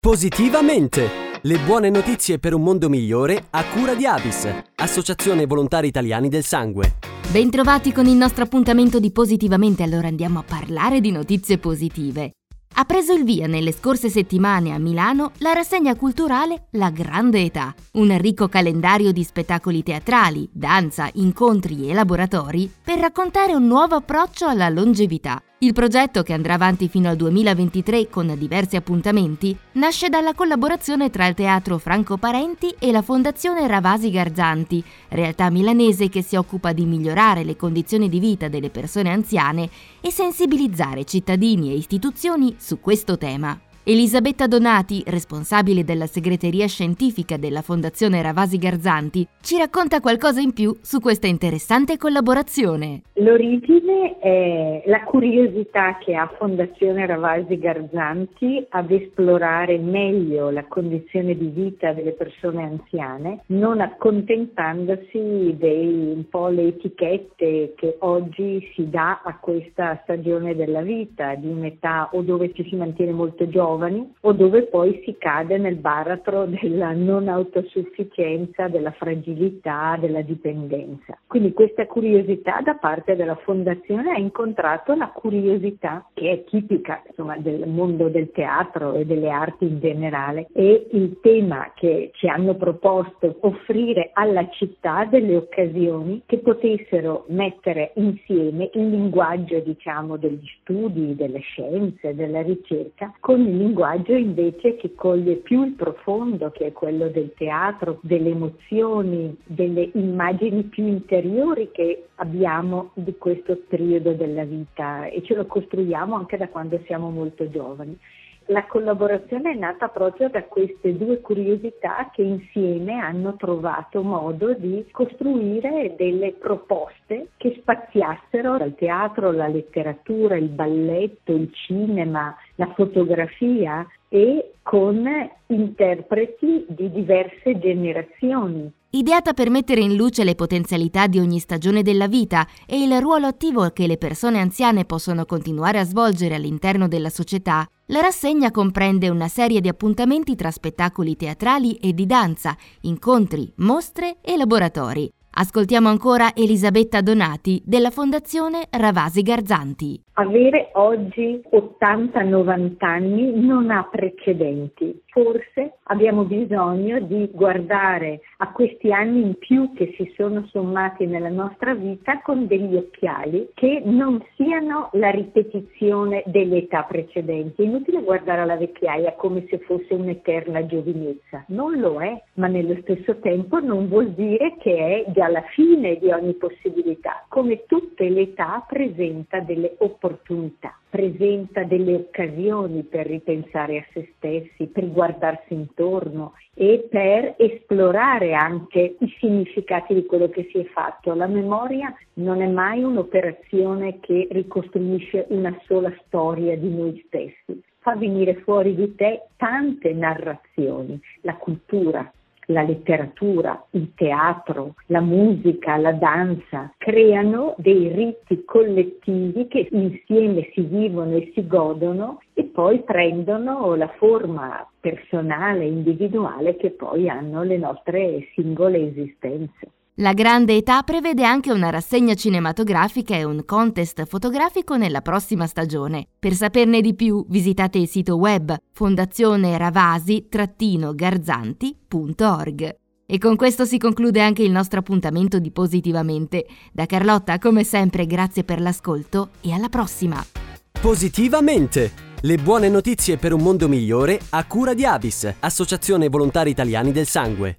Positivamente! Le buone notizie per un mondo migliore a cura di Avis, Associazione Volontari Italiani del Sangue. Bentrovati con il nostro appuntamento di Positivamente, allora andiamo a parlare di notizie positive. Ha preso il via nelle scorse settimane a Milano la rassegna culturale La Grande Età, un ricco calendario di spettacoli teatrali, danza, incontri e laboratori per raccontare un nuovo approccio alla longevità. Il progetto, che andrà avanti fino al 2023 con diversi appuntamenti, nasce dalla collaborazione tra il Teatro Franco Parenti e la Fondazione Ravasi Garzanti, realtà milanese che si occupa di migliorare le condizioni di vita delle persone anziane e sensibilizzare cittadini e istituzioni su questo tema. Elisabetta Donati, responsabile della segreteria scientifica della Fondazione Ravasi Garzanti, ci racconta qualcosa in più su questa interessante collaborazione. L'origine è la curiosità che ha Fondazione Ravasi Garzanti ad esplorare meglio la condizione di vita delle persone anziane, non accontentandosi dei un po' le etichette che oggi si dà a questa stagione della vita, di un'età o dove ci si mantiene molto giovane giovani o dove poi si cade nel baratro della non autosufficienza, della fragilità, della dipendenza. Quindi questa curiosità da parte della fondazione ha incontrato la curiosità che è tipica insomma, del mondo del teatro e delle arti in generale e il tema che ci hanno proposto offrire alla città delle occasioni che potessero mettere insieme il linguaggio diciamo degli studi, delle scienze, della ricerca con il linguaggio invece che coglie più il profondo, che è quello del teatro, delle emozioni, delle immagini più interiori che abbiamo di questo periodo della vita e ce lo costruiamo anche da quando siamo molto giovani. La collaborazione è nata proprio da queste due curiosità che insieme hanno trovato modo di costruire delle proposte che spaziassero dal teatro, la letteratura, il balletto, il cinema, la fotografia e con interpreti di diverse generazioni. Ideata per mettere in luce le potenzialità di ogni stagione della vita e il ruolo attivo che le persone anziane possono continuare a svolgere all'interno della società, la rassegna comprende una serie di appuntamenti tra spettacoli teatrali e di danza, incontri, mostre e laboratori. Ascoltiamo ancora Elisabetta Donati della Fondazione Ravasi Garzanti. Avere oggi 80-90 anni non ha precedenti. Forse abbiamo bisogno di guardare a questi anni in più che si sono sommati nella nostra vita con degli occhiali che non siano la ripetizione delle età precedenti. È inutile guardare alla vecchiaia come se fosse un'eterna giovinezza. Non lo è, ma nello stesso tempo non vuol dire che è già la fine di ogni possibilità. Come tutte le età presenta delle opportunità opportunità, presenta delle occasioni per ripensare a se stessi, per guardarsi intorno e per esplorare anche i significati di quello che si è fatto. La memoria non è mai un'operazione che ricostruisce una sola storia di noi stessi, fa venire fuori di te tante narrazioni, la cultura, la letteratura, il teatro, la musica, la danza, creano dei riti collettivi che insieme si vivono e si godono e poi prendono la forma personale, individuale che poi hanno le nostre singole esistenze. La grande età prevede anche una rassegna cinematografica e un contest fotografico nella prossima stagione. Per saperne di più visitate il sito web fondazioneravasi-garzanti.org. E con questo si conclude anche il nostro appuntamento di Positivamente. Da Carlotta, come sempre, grazie per l'ascolto e alla prossima! Positivamente! Le buone notizie per un mondo migliore a cura di Avis, Associazione Volontari Italiani del Sangue.